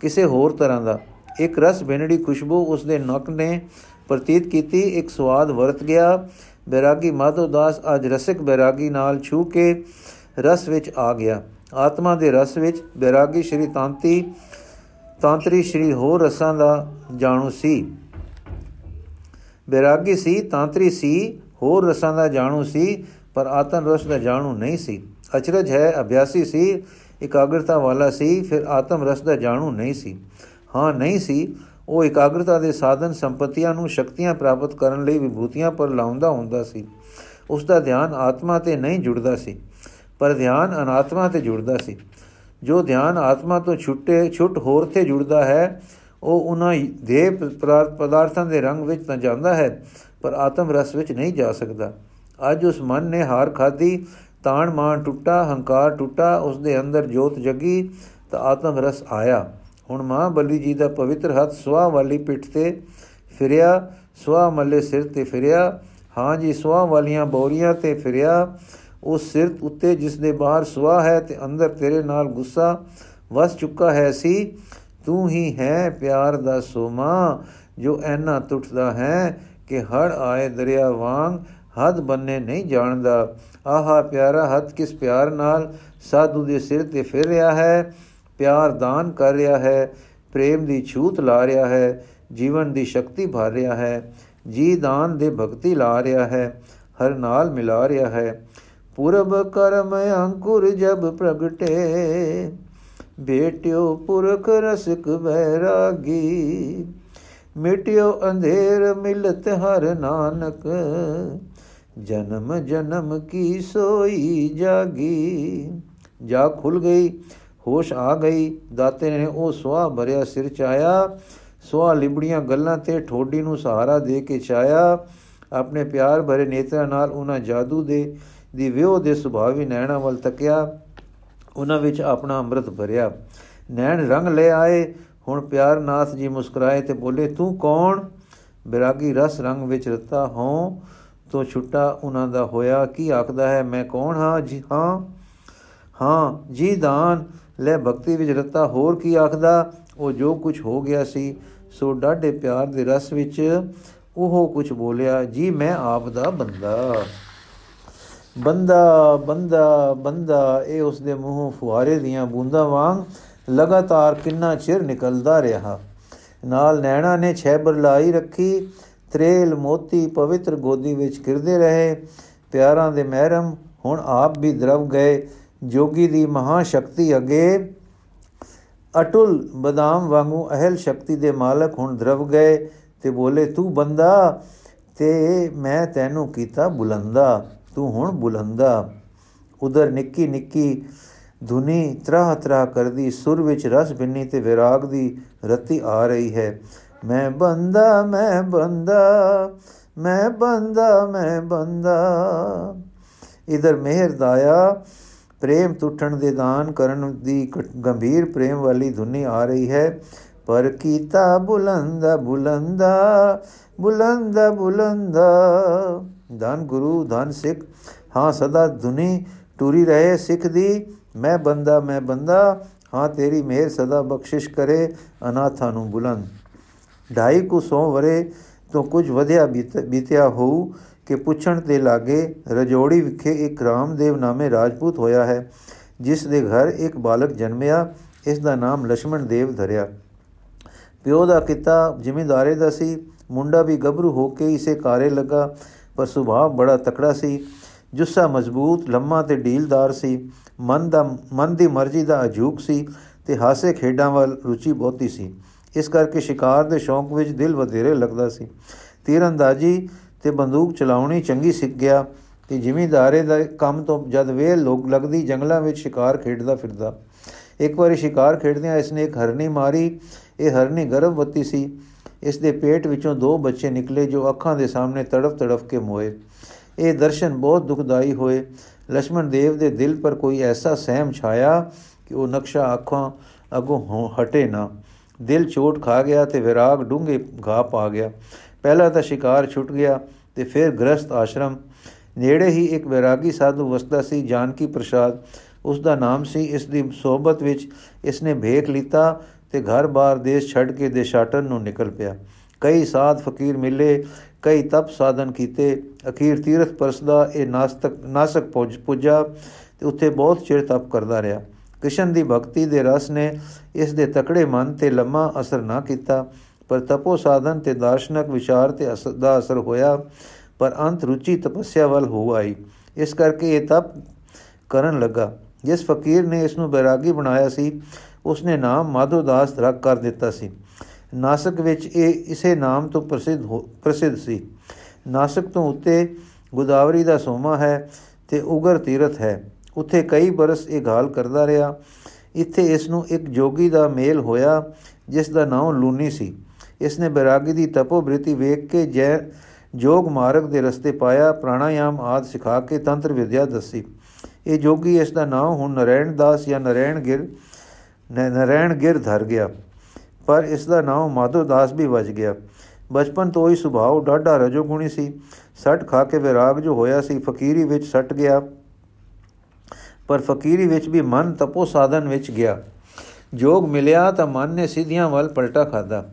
ਕਿਸੇ ਹੋਰ ਤਰ੍ਹਾਂ ਦਾ। ਇੱਕ ਰਸ ਬਿਨੜੀ ਖੁਸ਼ਬੂ ਉਸ ਦੇ ਨੱਕ ਨੇ ਪ੍ਰਤੀਤ ਕੀਤੀ, ਇੱਕ ਸਵਾਦ ਵਰਤ ਗਿਆ। ਬੈਰਾਗੀ ਮਾਧੋ ਦਾਸ ਅੱਜ ਰਸਿਕ ਬੈਰਾਗੀ ਨਾਲ ਛੂ ਕੇ ਰਸ ਵਿੱਚ ਆ ਗਿਆ। ਆਤਮਾ ਦੇ ਰਸ ਵਿੱਚ ਬੈਰਾਗੀ ਸ਼੍ਰੀ ਤਾਂਤੀ, ਤਾਂਤਰੀ ਸ਼੍ਰੀ ਹੋਰ ਰਸਾਂ ਦਾ ਜਾਣੂ ਸੀ। ਬੈਰਾਗੀ ਸੀ, ਤਾਂਤਰੀ ਸੀ, ਹੋਰ ਰਸਾਂ ਦਾ ਜਾਣੂ ਸੀ, ਪਰ ਆਤਮ ਰਸ ਦਾ ਜਾਣੂ ਨਹੀਂ ਸੀ। ਅਚਰਜ ਹੈ, ਅਭਿਆਸੀ ਸੀ, ਇਕਾਗਰਤਾ ਵਾਲਾ ਸੀ, ਫਿਰ ਆਤਮ ਰਸ ਦਾ ਜਾਣੂ ਨਹੀਂ ਸੀ। ਹਾਂ, ਨਹੀਂ ਸੀ, ਉਹ ਇਕਾਗਰਤਾ ਦੇ ਸਾਧਨ ਸੰਪਤੀਆਂ ਨੂੰ ਸ਼ਕਤੀਆਂ ਪ੍ਰਾਪਤ ਕਰਨ ਲਈ ਵਿਭੂਤੀਆਂ ਪਰ ਲਾਉਂਦਾ ਹੁੰਦਾ ਸੀ। ਉਸ ਦਾ ਧਿਆਨ ਆਤਮਾ ਤੇ ਨਹੀਂ ਜੁੜਦਾ ਸੀ। ਪਰ ਧਿਆਨ ਅਨਾਤਮਾ ਤੇ ਜੁੜਦਾ ਸੀ। ਜੋ ਧਿਆਨ ਆਤਮਾ ਤੋਂ ਛੁੱਟੇ, ਛੁੱਟ ਹੋਰ ਤੇ ਜੁੜਦਾ ਹੈ, ਉਹ ਉਹਨਾਂ ਦੇ ਪਦਾਰਥਾਂ ਦੇ ਰੰਗ ਵਿੱਚ ਤਾਂ ਜਾਂਦਾ ਹੈ, ਪਰ ਆਤਮ ਰਸ ਵਿੱਚ ਨਹੀਂ ਜਾ ਸਕਦਾ। ਅੱਜ ਉਸ ਮਨ ਨੇ ਹਾਰ ਖਾਦੀ ਤਾਣ ਮਾਣ ਟੁੱਟਾ, ਹੰਕਾਰ ਟੁੱਟਾ ਉਸ ਦੇ ਅੰਦਰ ਜੋਤ ਜਗੀ, ਤਾਂ ਆਤਮ ਰਸ ਆਇਆ। ਹੁਣ ਮਾਂ ਬਲੀ ਜੀ ਦਾ ਪਵਿੱਤਰ ਹੱਥ ਸਵਾ ਵਾਲੀ ਪਿੱਠ ਤੇ ਫਿਰਿਆ ਸਵਾ ਮੱਲੇ ਸਿਰ ਤੇ ਫਿਰਿਆ, ਹਾਂ ਜੀ ਸਵਾ ਵਾਲੀਆਂ ਬੋਰੀਆਂ ਤੇ ਫਿਰਿਆ ਉਸ ਸਿਰ ਉੱਤੇ ਜਿਸ ਦੇ ਬਾਹਰ ਸਵਾ ਹੈ ਤੇ ਅੰਦਰ ਤੇਰੇ ਨਾਲ ਗੁੱਸਾ ਵਸ ਚੁੱਕਾ ਹੈ ਸੀ, ਤੂੰ ਹੀ ਹੈ ਪਿਆਰ ਦਾ ਸੋਮਾ, ਜੋ ਐਨਾ ਟੁੱਟਦਾ ਹੈ ਕਿ ਹੜ ਆਏ ਦਰਿਆ ਵਾਂਗ ਹੱਦ ਬੰਨੇ ਨਹੀਂ ਜਾਣਦਾ। ਆਹਾ ਪਿਆਰਾ ਹੱਥ ਕਿਸ ਪਿਆਰ ਨਾਲ ਸਾਧੂ ਦੇ ਸਿਰ ਤੇ ਫਿਰ ਰਿਹਾ ਹੈ? ਪਿਆਰ ਦਾਨ ਕਰ ਰਿਹਾ ਹੈ, ਪ੍ਰੇਮ ਦੀ ਛੂਤ ਲਾ ਰਿਹਾ ਹੈ, ਜੀਵਨ ਦੀ ਸ਼ਕਤੀ ਭਰ ਰਿਹਾ ਹੈ, ਜੀ ਦਾਨ ਦੇ ਭਗਤੀ ਲਾ ਰਿਹਾ ਹੈ, ਹਰ ਨਾਲ ਮਿਲਾ ਰਿਹਾ ਹੈ। ਪੁਰਬ ਕਰਮ ਅੰਕੁਰ ਜਬ ਪ੍ਰਗਟੇ, ਬੇਟਿਓ ਪੁਰਖ ਰਸਿਕ ਬੈਰਾਗੀ ਮਿਟਿਓ ਅੰਧੇਰ ਮਿਲਤ ਹਰ ਨਾਨਕ, ਜਨਮ ਜਨਮ ਕੀ ਸੋਈ ਜਾਗੀ। ਜਾ ਖੁੱਲ ਗਈ, ਹੋਸ਼ ਆ ਗਈ, ਦਾਤੇ ਨੇ ਉਹ ਸੁਆ ਭਰਿਆ ਸਿਰ ਚਾਇਆ ਸੁਆ ਲਿਬੜੀਆਂ ਗੱਲਾਂ ਤੇ ਠੋਡੀ ਨੂੰ ਸਹਾਰਾ ਦੇ ਕੇ ਚਾਇਆ ਆਪਣੇ ਪਿਆਰ ਭਰੇ ਨੇਤਰਾਂ ਨਾਲ ਉਹਨਾਂ ਜਾਦੂ ਦੇ ਦੀ ਵਿਉ ਦੇ ਸੁਭਾਵੀ ਨੈਣਾ ਵੱਲ ਤੱਕਿਆ, ਉਹਨਾਂ ਵਿੱਚ ਆਪਣਾ ਅੰਮ੍ਰਿਤ ਭਰਿਆ। ਨੈਣ ਰੰਗ ਲੈ ਆਏ, ਹੁਣ ਪਿਆਰ ਨਾਥ ਜੀ ਮੁਸਕਰਾਏ ਤੇ ਬੋਲੇ, ਤੂੰ ਕੌਣ? ਬਿਰਾਗੀ ਰਸ ਰੰਗ ਵਿੱਚ ਰਤਾ ਹਾਂ ਤੋਂ ਛੁੱਟਾ ਉਹਨਾਂ ਦਾ ਹੋਇਆ, ਕੀ ਆਖਦਾ ਹੈ, ਮੈਂ ਕੌਣ ਹਾਂ? ਜੀ ਹਾਂ ਹਾਂ, ਜੀ ਦਾਨ, ਲੈ ਭਗਤੀ ਵਿੱਚ ਰਤਾ, ਹੋਰ ਕੀ ਆਖਦਾ? ਉਹ ਜੋ ਕੁਝ ਹੋ ਗਿਆ ਸੀ, ਸੋ ਡਾਢੇ ਪਿਆਰ ਦੇ ਰਸ ਵਿੱਚ ਉਹ ਕੁਝ ਬੋਲਿਆ, ਜੀ, ਮੈਂ ਆਪ ਦਾ ਬੰਦਾ। ਬੰਦਾ ਬੰਦਾ ਬੰਦਾ, ਇਹ ਉਸ ਦੇ ਮੂੰਹੋਂ ਫੁਆਰੇ ਦੀਆਂ ਬੂੰਦਾਂ ਵਾਂਗ ਲਗਾਤਾਰ ਕਿੰਨਾ ਚਿਰ ਨਿਕਲਦਾ ਰਿਹਾ। ਨਾਲ ਨੈਣਾ ਨੇ ਛੈਬਰ ਲਾਈ ਰੱਖੀ, ਤ੍ਰੇਲ ਮੋਤੀ ਪਵਿੱਤਰ ਗੋਦੀ ਵਿੱਚ ਕਿਰਦੇ ਰਹੇ, ਪਿਆਰਾਂ ਦੇ ਮਹਿਰਮ ਹੁਣ ਆਪ ਵੀ ਦਰਵ ਗਏ। ਜੋਗੀ ਦੀ ਮਹਾ ਸ਼ਕਤੀ ਅਗੇ ਅਟੁਲ ਬਦਾਮ ਵਾਂਗੂ ਅਹਲ ਸ਼ਕਤੀ ਦੇ ਮਾਲਕ ਹੁਣ ਦਰਵ ਗਏ ਤੇ ਬੋਲੇ, ਤੂੰ ਬੰਦਾ, ਤੇ ਮੈਂ ਤੈਨੂੰ ਕੀਤਾ ਬੁਲੰਦਾ। ਤੂੰ ਹੁਣ ਬੁਲੰਦਾ। ਉਧਰ ਨਿੱਕੀ ਨਿੱਕੀ ਧੁਨੀ ਤਰ੍ਹਾਂ ਤਰ੍ਹਾਂ ਕਰਦੀ, ਸੁਰ ਵਿੱਚ ਰਸ ਬਿੰਨੀ ਤੇ ਵਿਰਾਗ ਦੀ ਰਤੀ ਆ ਰਹੀ ਹੈ। ਮੈਂ ਬੰਦਾ ਮੈਂ ਬੰਦਾ ਮੈਂ ਬੰਦਾ ਮੈਂ ਬੰਦਾ। ਇਧਰ ਮਿਹਰ ਦਾਇਆ ਪ੍ਰੇਮ ਟੁੱਟਣ ਦੇ ਦਾਨ ਕਰਨ ਦੀ ਗੰਭੀਰ ਪ੍ਰੇਮ ਵਾਲੀ ਧੁਨੀ ਆ ਰਹੀ ਹੈ। ਪਰ ਕੀਤਾ ਬੁਲੰਦਾ ਬੁਲੰਦਾ ਬੁਲੰਦਾ ਬੁਲੰਦਾ। ਧਨ ਗੁਰੂ, ਧਨ ਸਿੱਖ। ਹਾਂ ਸਦਾ ਧੁਨੀ ਟੁਰੀ ਰਹੇ ਸਿੱਖ ਦੀ। ਮੈਂ ਬੰਦਾ ਮੈਂ ਬੰਦਾ, ਹਾਂ ਤੇਰੀ ਮਿਹਰ ਸਦਾ ਬਖਸ਼ਿਸ਼ ਕਰੇ ਅਨਾਥਾਂ ਨੂੰ ਬੁਲੰਦ। ਢਾਈ ਕੁ ਸੌ ਵਰੇ ਤੋਂ ਕੁਝ ਵਧਿਆ ਬੀਤਿਆ ਹੋਊ ਕਿ ਪੁੱਛਣ ਤੇ ਲਾਗੇ ਰਜੋੜੀ ਵਿਖੇ ਇੱਕ ਰਾਮਦੇਵ ਨਾਮੇ ਰਾਜਪੂਤ ਹੋਇਆ ਹੈ, ਜਿਸ ਦੇ ਘਰ ਇੱਕ ਬਾਲਕ ਜਨਮਿਆ, ਇਸ ਦਾ ਨਾਮ ਲక్ష్మణ ਦੇਵ ਧਰਿਆ। ਪਿਓ ਦਾ ਕਿੱਤਾ ਜ਼ਿਮੀਂਦਾਰੇ ਦਾ ਸੀ, ਮੁੰਡਾ ਵੀ ਗੱਭਰੂ ਹੋ ਕੇ ਇਸੇ ਕਾਰੇ ਲੱਗਾ। ਪਰ ਸੁਭਾਅ ਬੜਾ ਤਕੜਾ ਸੀ। ਜੁੱਸਾ ਮਜ਼ਬੂਤ, ਲੰਮਾ ਤੇ ਢੀਲਦਾਰ ਸੀ। ਮਨ ਦਾ, ਮਨ ਦੀ ਮਰਜ਼ੀ ਦਾ ਅਜੂਕ ਸੀ ਤੇ ਹਾਸੇ ਖੇਡਾਂ ਵੱਲ ਰੁਚੀ ਬਹੁਤੀ ਸੀ। ਇਸ ਕਰਕੇ ਸ਼ਿਕਾਰ ਦੇ ਸ਼ੌਂਕ ਵਿੱਚ ਦਿਲ ਵਧੇਰੇ ਲੱਗਦਾ ਸੀ। ਤੀਰੰਦਾਜ਼ੀ ਤੇ ਬੰਦੂਕ ਚਲਾਉਣੀ ਚੰਗੀ ਸਿੱਖ ਗਿਆ ਤੇ ਜ਼ਿਮੀਂਦਾਰੇ ਦਾ ਕੰਮ ਤੋਂ ਜਦ ਵੇ ਲੋਕ ਲੱਗਦੀ ਜੰਗਲਾਂ ਵਿੱਚ ਸ਼ਿਕਾਰ ਖੇਡਦਾ ਫਿਰਦਾ। ਇੱਕ ਵਾਰੀ ਸ਼ਿਕਾਰ ਖੇਡਦਿਆਂ ਇਸਨੇ ਇੱਕ ਹਰਨੀ ਮਾਰੀ। ਇਹ ਹਰਨੀ ਗਰਭਵਤੀ ਸੀ। ਇਸ ਦੇ ਪੇਟ ਵਿੱਚੋਂ ਦੋ ਬੱਚੇ ਨਿਕਲੇ ਜੋ ਅੱਖਾਂ ਦੇ ਸਾਹਮਣੇ ਤੜਫ-ਤੜਫ ਕੇ ਮੋਏ। ਇਹ ਦਰਸ਼ਨ ਬਹੁਤ ਦੁਖਦਾਈ ਹੋਏ। ਲక్ష్మణ ਦੇਵ ਦੇ ਦਿਲ ਪਰ ਕੋਈ ਐਸਾ ਸਹਿਮ ਛਾਇਆ ਕਿ ਉਹ ਨਕਸ਼ਾ ਅੱਖਾਂ ਅਗੋਂ ਹਟੇ ਨਾ। ਦਿਲ ਚੋਟ ਖਾ ਗਿਆ ਤੇ ਵਿਰਾਗ ਡੂੰਘੇ ਘਾ ਪਾ ਗਿਆ। ਪਹਿਲਾ ਤਾਂ ਸ਼ਿਕਾਰ ਛੁੱਟ ਗਿਆ ਤੇ ਫਿਰ ਗ੍ਰਸਤ ਆਸ਼ਰਮ। ਨੇੜੇ ਹੀ ਇੱਕ ਵਿਰਾਗੀ ਸਾਧੂ ਵਸਦਾ ਸੀ, ਜਾਨਕੀ ਪ੍ਰਸਾਦ। ਉਸ ਦਾ ਨਾਮ ਸੀ, ਇਸ ਦੀ ਸਹਬਤ ਵਿੱਚ ਇਸ ਨੇ ਭੇਖ ਲੀਤਾ ਤੇ ਘਰ-ਬਾਰ ਦੇਸ਼ ਛੱਡ ਕੇ ਦੇਸ਼ਾਟਨ ਨੂੰ ਨਿਕਲ ਪਿਆ। ਕਈ ਸਾਧ ਫਕੀਰ ਮਿਲੇ, ਕਈ ਤਪ ਸਾਧਨ ਕੀਤੇ। ਅਖੀਰ ਤੀਰਥ ਪਰਸਦਾ ਇਹ ਨਾਸਤਕ ਨਾਸਕ ਪੁੱਜਾ ਤੇ ਉੱਥੇ ਬਹੁਤ ਚਿਰ ਤਪ ਕਰਦਾ ਰਿਹਾ। ਕ੍ਰਿਸ਼ਨ ਦੀ ਭਗਤੀ ਦੇ ਰਸ ਨੇ ਇਸ ਦੇ ਤਕੜੇ ਮਨ ਤੇ ਲੰਮਾ ਅਸਰ ਨਾ ਕੀਤਾ, ਪਰ ਤਪੋ ਸਾਧਨ ਤੇ ਦਾਰਸ਼ਨਕ ਵਿਚਾਰ ਤੇ ਅਸਰ ਦਾ ਅਸਰ ਹੋਇਆ, ਪਰ ਅੰਤ ਰੁਚੀ ਤਪੱਸਿਆ ਵੱਲ ਹੋ ਆਈ। ਇਸ ਕਰਕੇ ਇਹ ਤਪ ਕਰਨ ਲੱਗਾ। ਜਿਸ ਫਕੀਰ ਨੇ ਇਸ ਨੂੰ ਬੈਰਾਗੀ ਬਣਾਇਆ ਸੀ ਉਸਨੇ ਨਾਮ ਮਾਧੋਦਾਸ ਰੱਖ ਕਰ ਦਿੱਤਾ ਸੀ। ਨਾਸਕ ਵਿੱਚ ਇਹ ਇਸੇ ਨਾਮ ਤੋਂ ਪ੍ਰਸਿੱਧ ਪ੍ਰਸਿੱਧ ਸੀ। ਨਾਸਕ ਤੋਂ ਉੱਤੇ ਗੋਦਾਵਰੀ ਦਾ ਸੋਮਾ ਹੈ ਤੇ ਉਗਰ ਤੀਰਥ ਹੈ। ਉੱਥੇ ਕਈ ਬਰਸ ਇਹ ਗਾਲ ਕਰਦਾ ਰਿਹਾ। ਇੱਥੇ ਇਸ ਨੂੰ ਇੱਕ ਜੋਗੀ ਦਾ ਮੇਲ ਹੋਇਆ, ਜਿਸ ਦਾ ਨਾਮ ਲੂਨੀ ਸੀ। ਇਸ ਨੇ ਬੈਰਾਗੀ ਦੀ ਤਪੋਬ੍ਰਿਤੀ ਵੇਖ ਕੇ ਜੈ ਜੋਗ ਮਾਰਗ ਦੇ ਰਸਤੇ ਪਾਇਆ, ਪ੍ਰਾਣਾਯਾਮ ਆਦ ਸਿਖਾ ਕੇ ਤੰਤਰ ਵਿਦਿਆ ਦੱਸੀ। ਇਹ ਜੋਗੀ ਇਸ ਦਾ ਨਾਮ ਹੁਣ ਨਰੈਣ ਦਾਸ ਜਾਂ ਨਰੈਣ ਗਿਰ ਨਰੈਣ ਗਿਰ ਧਰ ਗਿਆ। ਪਰ ਇਸ ਦਾ ਨਾਮ ਮਾਧੋ ਦਾਸ ਵੀ ਵਜ ਗਿਆ। ਬਚਪਨ ਤੋਂ ਹੀ ਸੁਭਾਅ ਡਾਢਾ ਰਜੋਗੁਣੀ ਸੀ। ਸੱਟ ਖਾ ਕੇ ਵਿਰਾਗ ਜੋ ਹੋਇਆ ਸੀ, ਫਕੀਰੀ ਵਿੱਚ ਸੱਟ ਗਿਆ। ਪਰ ਫਕੀਰੀ ਵਿੱਚ ਵੀ ਮਨ ਤਪੋ ਸਾਧਨ ਵਿੱਚ ਗਿਆ। ਜੋਗ ਮਿਲਿਆ ਤਾਂ ਮਨ ਨੇ ਸਿੱਧੀਆਂ ਵੱਲ ਪਲਟਾ ਖਾਦਾ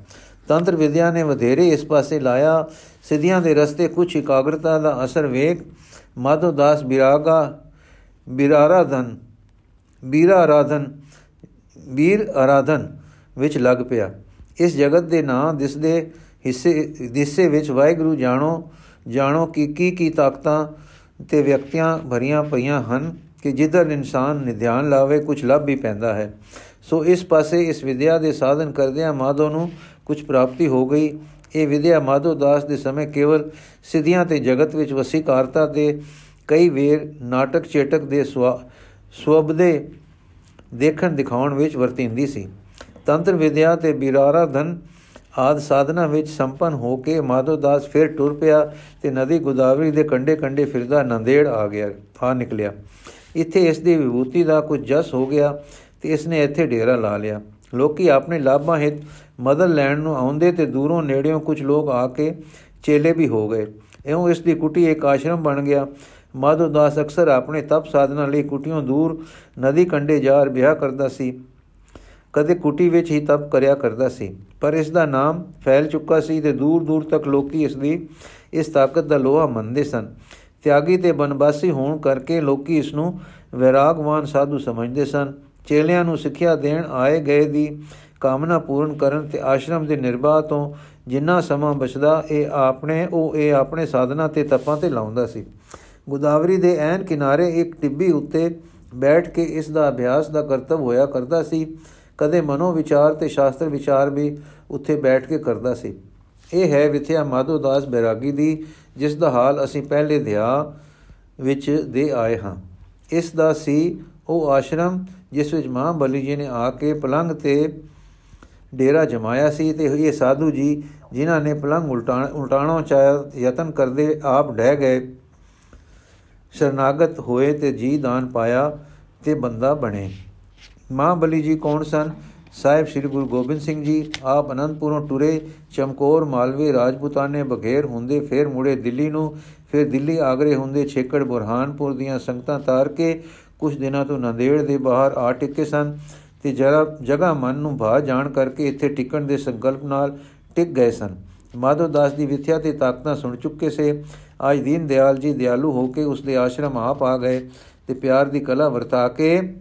ਤੰਤਰ ਵਿਦਿਆ ਨੇ ਵਧੇਰੇ ਇਸ ਪਾਸੇ ਲਾਇਆ। ਸਿੱਧੀਆਂ ਦੇ ਰਸਤੇ ਕੁਝ ਇਕਾਗਰਤਾ ਦਾ ਅਸਰ ਵੇਖ ਮਾਧੋ ਦਾਸ ਬਿਰਾਗਾ ਬਿਰਾਰਾਧਨ ਬੀਰਾ ਆਰਾਧਨ ਵੀਰ ਆਰਾਧਨ ਵਿੱਚ ਲੱਗ ਪਿਆ। ਇਸ ਜਗਤ ਦੇ ਨਾਂ ਦਿਸਦੇ ਹਿੱਸੇ, ਦਿਸੇ ਵਿੱਚ ਵਾਹਿਗੁਰੂ ਜਾਣੋ ਜਾਣੋ ਕਿ ਕੀ ਕੀ ਤਾਕਤਾਂ ਤੇ ਵਿਅਕਤੀਆਂ ਭਰੀਆਂ ਪਈਆਂ ਹਨ ਕਿ ਜਿੱਧਰ ਇਨਸਾਨ ਨਿਧਿਆਨ ਲਾਵੇ ਕੁਝ ਲੱਭ ਵੀ ਪੈਂਦਾ ਹੈ। ਸੋ ਇਸ ਪਾਸੇ ਇਸ ਵਿਦਿਆ ਦੇ ਸਾਧਨ ਕਰਦਿਆਂ ਮਾਧੋ ਨੂੰ ਕੁਝ ਪ੍ਰਾਪਤੀ ਹੋ ਗਈ। ਇਹ ਵਿਦਿਆ ਮਾਧੋ ਦਾਸ ਦੇ ਸਮੇਂ ਕੇਵਲ ਸਿੱਧੀਆਂ ਤੇ ਜਗਤ ਵਿੱਚ ਵਸੀਕਾਰਤਾ ਦੇ ਕਈ ਵੇਰ ਨਾਟਕ ਚੇਟਕ ਦੇ ਸਵਬਦੇ ਦੇਖਣ ਦਿਖਾਉਣ ਵਿੱਚ ਵਰਤਿੰਦੀ ਸੀ। ਤੰਤਰ ਵਿਦਿਆ ਤੇ ਬਿਰਾਰਾ ਧਨ ਆਦ ਸਾਧਨਾ ਵਿੱਚ ਸੰਪਨ ਹੋ ਕੇ ਮਾਧੋ ਦਾਸ ਫਿਰ ਟੁਰ ਪਿਆ ਤੇ ਨਦੀ ਗੋਦਾਵਰੀ ਦੇ ਕੰਡੇ ਕੰਡੇ ਫਿਰਦਾ ਨੰਦੇੜ ਆ ਗਿਆ, ਆ ਨਿਕਲਿਆ। ਇੱਥੇ ਇਸ ਦੀ ਵਿਭੂਤੀ ਦਾ ਕੁਝ ਜਸ ਹੋ ਗਿਆ ਤੇ ਇਸ ਨੇ ਇੱਥੇ ਡੇਰਾ ਲਾ ਲਿਆ। ਲੋਕੀ ਆਪਣੇ ਲਾਭਾਂ ਹਿਤ ਮਦਦ ਲੈਣ ਨੂੰ ਆਉਂਦੇ ਤੇ ਦੂਰੋਂ ਨੇੜਿਓਂ ਕੁਝ ਲੋਕ ਆ ਕੇ ਚੇਲੇ ਵੀ ਹੋ ਗਏ। ਇਉਂ ਇਸ ਦੀ ਕੁਟੀ ਇੱਕ ਆਸ਼ਰਮ ਬਣ ਗਿਆ। ਮਾਧੋ ਦਾਸ ਅਕਸਰ ਆਪਣੇ ਤਪ ਸਾਧਨਾ ਲਈ ਕੁਟੀਆਂ ਦੂਰ ਨਦੀ ਕੰਡੇ ਜਾ ਰਿਹਾ ਕਰਦਾ ਸੀ। ਕਦੇ ਕੁਟੀ ਵਿੱਚ ਹੀ ਤਪ ਕਰਿਆ ਕਰਦਾ ਸੀ। ਪਰ ਇਸ ਦਾ ਨਾਮ ਫੈਲ ਚੁੱਕਾ ਸੀ ਤੇ ਦੂਰ ਦੂਰ ਤੱਕ ਲੋਕੀ ਇਸ ਦੀ ਇਸ ਤਾਕਤ ਦਾ ਲੋਹਾ ਮੰਨਦੇ ਸਨ। ਤਿਆਗੀ ਤੇ ਬਨਵਾਸੀ ਹੋਣ ਕਰਕੇ ਲੋਕੀ ਇਸ ਨੂੰ ਵਿਰਾਗਵਾਨ ਸਾਧੂ ਸਮਝਦੇ ਸਨ। ਚੇਲਿਆਂ ਨੂੰ ਸਿੱਖਿਆ ਦੇਣ ਆਏ ਗਏ ਦੀ ਕਾਮਨਾ ਪੂਰਨ ਕਰਨ ਤੇ ਆਸ਼ਰਮ ਦੇ ਨਿਰਵਾਹ ਤੋਂ ਜਿੰਨਾ ਸਮਾਂ ਬਚਦਾ, ਇਹ ਆਪਣੇ, ਉਹ ਇਹ ਆਪਣੇ ਸਾਧਨਾ ਤੇ ਤਪਾਂ ਤੇ ਲਾਉਂਦਾ ਸੀ। ਗੋਦਾਵਰੀ ਦੇ ਐਨ ਕਿਨਾਰੇ ਇੱਕ ਟਿੱਬੀ ਉੱਤੇ ਬੈਠ ਕੇ ਇਸ ਦਾ ਅਭਿਆਸ ਦਾ ਕਰਤਵ ਹੋਇਆ ਕਰਦਾ ਸੀ। ਕਦੇ ਮਨੋ ਵਿਚਾਰ ਤੇ ਸ਼ਾਸਤਰ ਵਿਚਾਰ ਵੀ ਉੱਥੇ ਬੈਠ ਕੇ ਕਰਦਾ ਸੀ। ਇਹ ਹੈ ਵਿਥਿਆ ਮਾਧੋ ਦਾਸ ਬੈਰਾਗੀ ਦੀ, ਜਿਸ ਦਾ ਹਾਲ ਅਸੀਂ ਪਹਿਲੇ ਧਿਆ ਵਿੱਚ ਦੇ ਆਏ ਹਾਂ। ਇਸ ਦਾ ਸੀ ਉਹ ਆਸ਼ਰਮ, ਜਿਸ ਵਿੱਚ ਮਾਂ ਬਲੀ ਜੀ ਨੇ ਆ ਕੇ ਪਲੰਗ ਤੇ ਡੇਰਾ ਜਮਾਇਆ ਸੀ ਤੇ ਇਹ ਸਾਧੂ ਜੀ, ਜਿਨ੍ਹਾਂ ਨੇ ਪਲੰਗ ਉਲਟਾਣੋਂ ਚਾਹਿਆ ਯਤਨ ਕਰਦੇ ਆਪ ਡਹਿ ਗਏ। ਸ਼ਰਨਾਗਤ ਹੋਏ ਤੇ ਜੀ ਦਾਨ ਪਾਇਆ ਤੇ ਬੰਦਾ ਬਣੇ। ਮਾਂ ਬਲੀ ਜੀ ਕੌਣ ਸਨ? ਸਾਹਿਬ ਸ੍ਰੀ ਗੁਰੂ ਗੋਬਿੰਦ ਸਿੰਘ ਜੀ, ਆਪ ਅਨੰਦਪੁਰੋਂ ਟੁਰੇ, ਚਮਕੌਰ ਮਾਲਵੇ ਰਾਜਪੂਤਾਨੇ ਬਘੇਰ ਹੁੰਦੇ ਫੇਰ ਮੁੜੇ ਦਿੱਲੀ ਨੂੰ, ਫਿਰ ਦਿੱਲੀ ਆਗਰੇ ਹੁੰਦੇ ਛੇਕੜ ਬੁਰਹਾਨਪੁਰ ਦੀਆਂ ਸੰਗਤਾਂ ਤਾਰ ਕੇ ਕੁਝ ਦਿਨਾਂ ਤੋਂ ਨੰਦੇੜ ਦੇ ਬਾਹਰ ਆ ਟਿੱਕੇ ਸਨ ਤੇ ਜਰਾ ਜਗਾ ਮਨ ਨੂੰ ਭਾ ਜਾਣ ਕਰਕੇ ਇੱਥੇ ਟਿਕਣ ਦੇ ਸੰਕਲਪ ਨਾਲ ਟਿਕ ਗਏ ਸਨ। ਮਾਧੋ ਦਾਸ ਦੀ ਵਿਥਿਆ ਤੇ ਤਾਕਤਾਂ ਸੁਣ ਚੁੱਕੇ ਸੇ। ਅੱਜ ਦੀਨ ਦਿਆਲ ਜੀ ਦਿਆਲੂ ਹੋ ਕੇ ਉਸ ਦੇ ਆਸ਼ਰਮ ਆਪ ਆ ਗਏ ਤੇ ਪਿਆਰ ਦੀ ਕਲਾ ਵਰਤਾ ਕੇ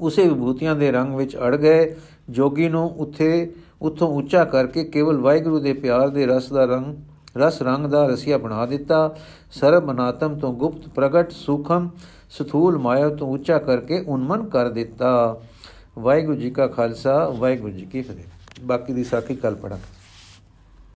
ਉਸੇ ਵਿਭੂਤੀਆਂ ਦੇ ਰੰਗ ਵਿੱਚ ਅੜ ਗਏ। ਜੋਗੀ ਨੂੰ ਉੱਥੇ, ਉੱਥੋਂ ਉੱਚਾ ਕਰਕੇ ਕੇਵਲ ਵਾਹਿਗੁਰੂ ਦੇ ਪਿਆਰ ਦੇ ਰਸ ਦਾ ਰੰਗ, ਰਸ ਰੰਗ ਦਾ ਰਸੀਆ ਬਣਾ ਦਿੱਤਾ। ਸਰਬ ਅਨਾਤਮ ਤੋਂ ਗੁਪਤ ਪ੍ਰਗਟ ਸੁਖਮ, ਸਥੂਲ ਮਾਇਆ ਤੋਂ ਉੱਚਾ ਕਰਕੇ ਉਨਮਨ ਕਰ ਦਿੱਤਾ। ਵਾਹਿਗੁਰੂ ਜੀ ਕਾ ਖਾਲਸਾ, ਵਾਹਿਗੁਰੂ ਜੀ ਕੀ ਫਤਿਹ। ਬਾਕੀ ਦੀ ਸਾਖੀ ਕੱਲ ਪੜਾਂਗੇ।